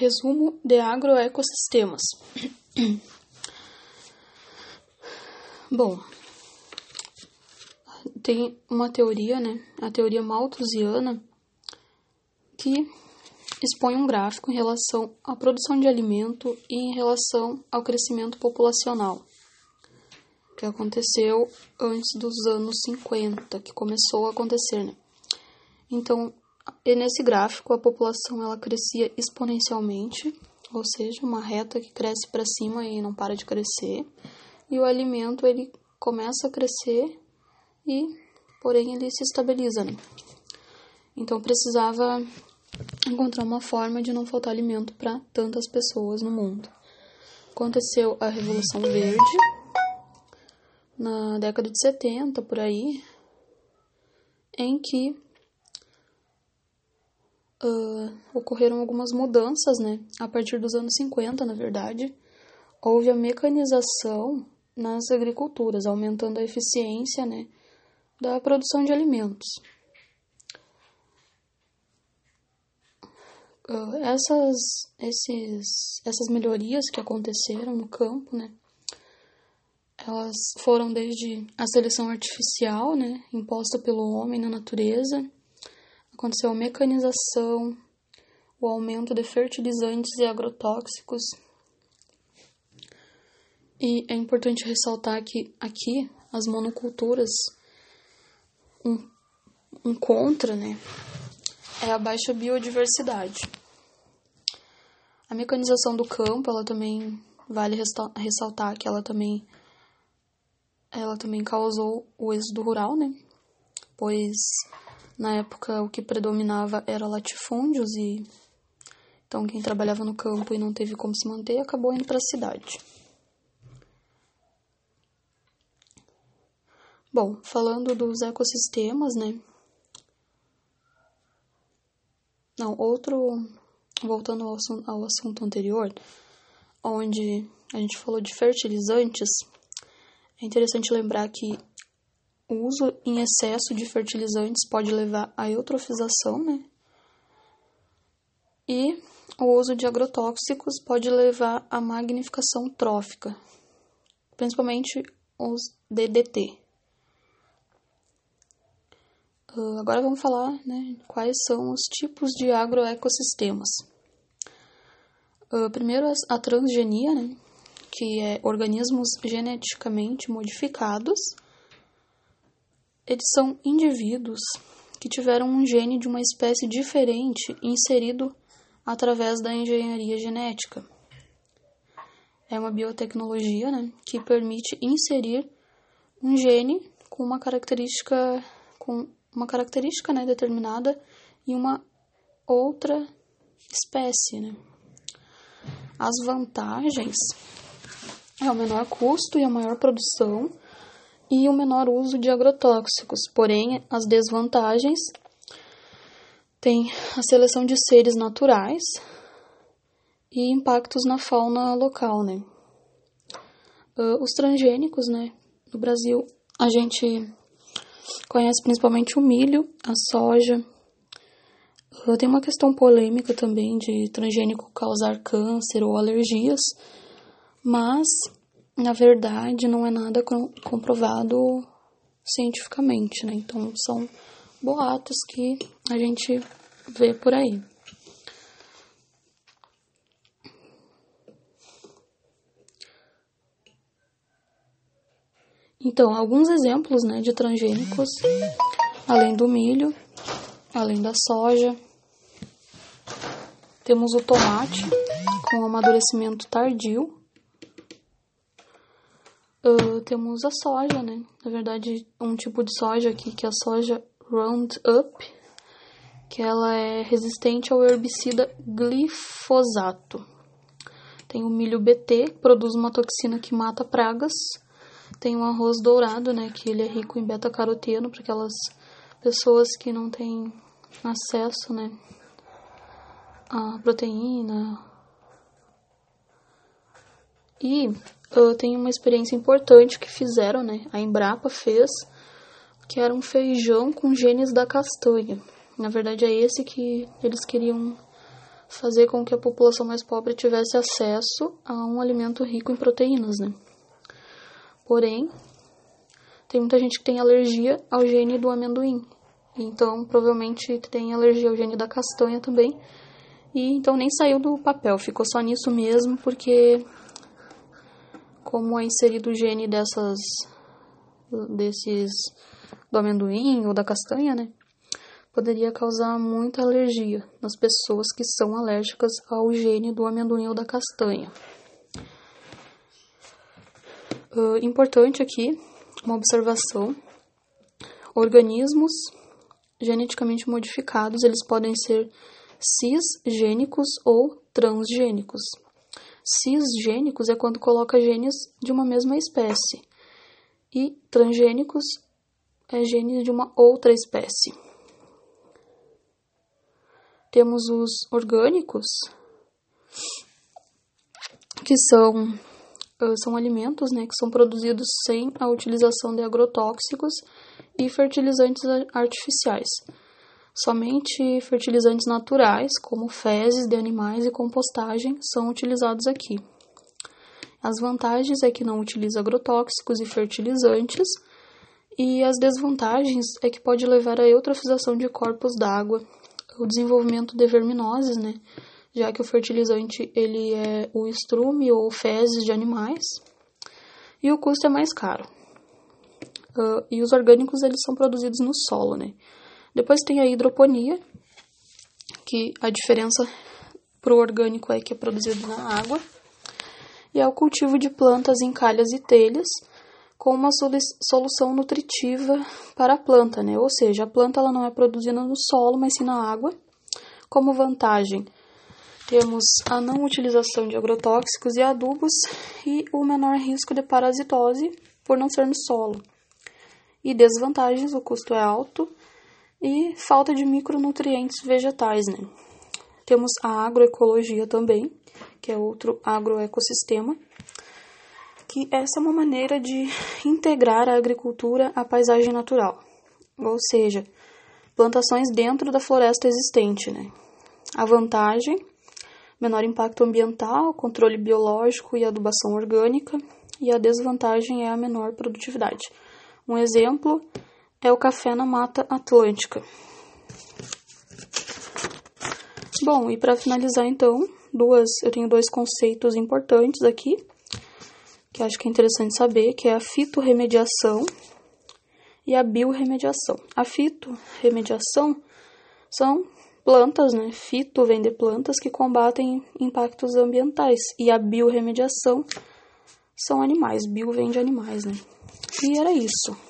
Resumo de agroecossistemas. Bom, tem uma teoria, né? A teoria malthusiana, que expõe um gráfico em relação à produção de alimento e em relação ao crescimento populacional, que aconteceu antes dos anos 50, que começou a acontecer, né? Então, e nesse gráfico, a população ela crescia exponencialmente, ou seja, uma reta que cresce para cima e não para de crescer, e o alimento ele começa a crescer e, porém, ele se estabiliza. Né? Então, precisava encontrar uma forma de não faltar alimento para tantas pessoas no mundo. Aconteceu a Revolução Verde na década de 70 por aí, em que uh, ocorreram algumas mudanças, né? A partir dos anos 50, na verdade, houve a mecanização nas agriculturas, aumentando a eficiência, né, da produção de alimentos. Uh, essas, esses, essas melhorias que aconteceram no campo, né, elas foram desde a seleção artificial, né, imposta pelo homem na natureza, aconteceu a mecanização, o aumento de fertilizantes e agrotóxicos. E é importante ressaltar que aqui as monoculturas, um, um contra, né, é a baixa biodiversidade. A mecanização do campo, ela também vale ressaltar que ela também ela também causou o êxodo rural, né? Pois na época, o que predominava era latifúndios e então quem trabalhava no campo e não teve como se manter acabou indo para a cidade. Bom, falando dos ecossistemas, né? Não, outro. Voltando ao, ao assunto anterior, onde a gente falou de fertilizantes, é interessante lembrar que o uso em excesso de fertilizantes pode levar à eutrofização, né? E o uso de agrotóxicos pode levar à magnificação trófica, principalmente os DDT. Uh, agora vamos falar né, quais são os tipos de agroecossistemas. Uh, primeiro, a transgenia, né, que é organismos geneticamente modificados eles são indivíduos que tiveram um gene de uma espécie diferente inserido através da engenharia genética. É uma biotecnologia né, que permite inserir um gene com uma característica com uma característica né, determinada em uma outra espécie. Né. As vantagens é o menor custo e a maior produção e o menor uso de agrotóxicos. Porém, as desvantagens têm a seleção de seres naturais e impactos na fauna local, né? Uh, os transgênicos, né? No Brasil, a gente conhece principalmente o milho, a soja. Uh, tem uma questão polêmica também de transgênico causar câncer ou alergias, mas na verdade, não é nada comprovado cientificamente, né? Então, são boatos que a gente vê por aí. Então, alguns exemplos né, de transgênicos, além do milho, além da soja. Temos o tomate, com amadurecimento tardio, Uh, temos a soja, né? Na verdade, um tipo de soja aqui, que é a soja Roundup, que ela é resistente ao herbicida glifosato. Tem o milho BT, que produz uma toxina que mata pragas. Tem o arroz dourado, né? Que ele é rico em beta-caroteno, para aquelas pessoas que não têm acesso, né? A proteína. E eu tenho uma experiência importante que fizeram, né? A Embrapa fez, que era um feijão com genes da castanha. Na verdade, é esse que eles queriam fazer com que a população mais pobre tivesse acesso a um alimento rico em proteínas, né? Porém, tem muita gente que tem alergia ao gene do amendoim. Então, provavelmente tem alergia ao gene da castanha também. E então nem saiu do papel, ficou só nisso mesmo, porque como é inserido o gene dessas desses do amendoim ou da castanha, né? Poderia causar muita alergia nas pessoas que são alérgicas ao gene do amendoim ou da castanha. Uh, importante aqui, uma observação: organismos geneticamente modificados, eles podem ser cisgênicos ou transgênicos. Cisgênicos é quando coloca genes de uma mesma espécie, e transgênicos é genes de uma outra espécie. Temos os orgânicos, que são, são alimentos né, que são produzidos sem a utilização de agrotóxicos e fertilizantes artificiais. Somente fertilizantes naturais, como fezes de animais e compostagem, são utilizados aqui. As vantagens é que não utiliza agrotóxicos e fertilizantes, e as desvantagens é que pode levar à eutrofização de corpos d'água, o desenvolvimento de verminoses, né? Já que o fertilizante ele é o estrume ou fezes de animais, e o custo é mais caro. Uh, e os orgânicos eles são produzidos no solo, né? Depois tem a hidroponia, que a diferença para o orgânico é que é produzido na água, e é o cultivo de plantas em calhas e telhas, com uma solução nutritiva para a planta, né? Ou seja, a planta ela não é produzida no solo, mas sim na água. Como vantagem, temos a não utilização de agrotóxicos e adubos e o menor risco de parasitose por não ser no solo. E desvantagens, o custo é alto e falta de micronutrientes vegetais, né? Temos a agroecologia também, que é outro agroecossistema, que essa é uma maneira de integrar a agricultura à paisagem natural, ou seja, plantações dentro da floresta existente, né? A vantagem, menor impacto ambiental, controle biológico e adubação orgânica, e a desvantagem é a menor produtividade. Um exemplo é o café na Mata Atlântica. Bom, e para finalizar então, duas, eu tenho dois conceitos importantes aqui, que acho que é interessante saber, que é a fitorremediação e a biorremediação. A fitorremediação são plantas, né? Fito vem de plantas que combatem impactos ambientais e a biorremediação são animais, bio vem de animais, né? E era isso.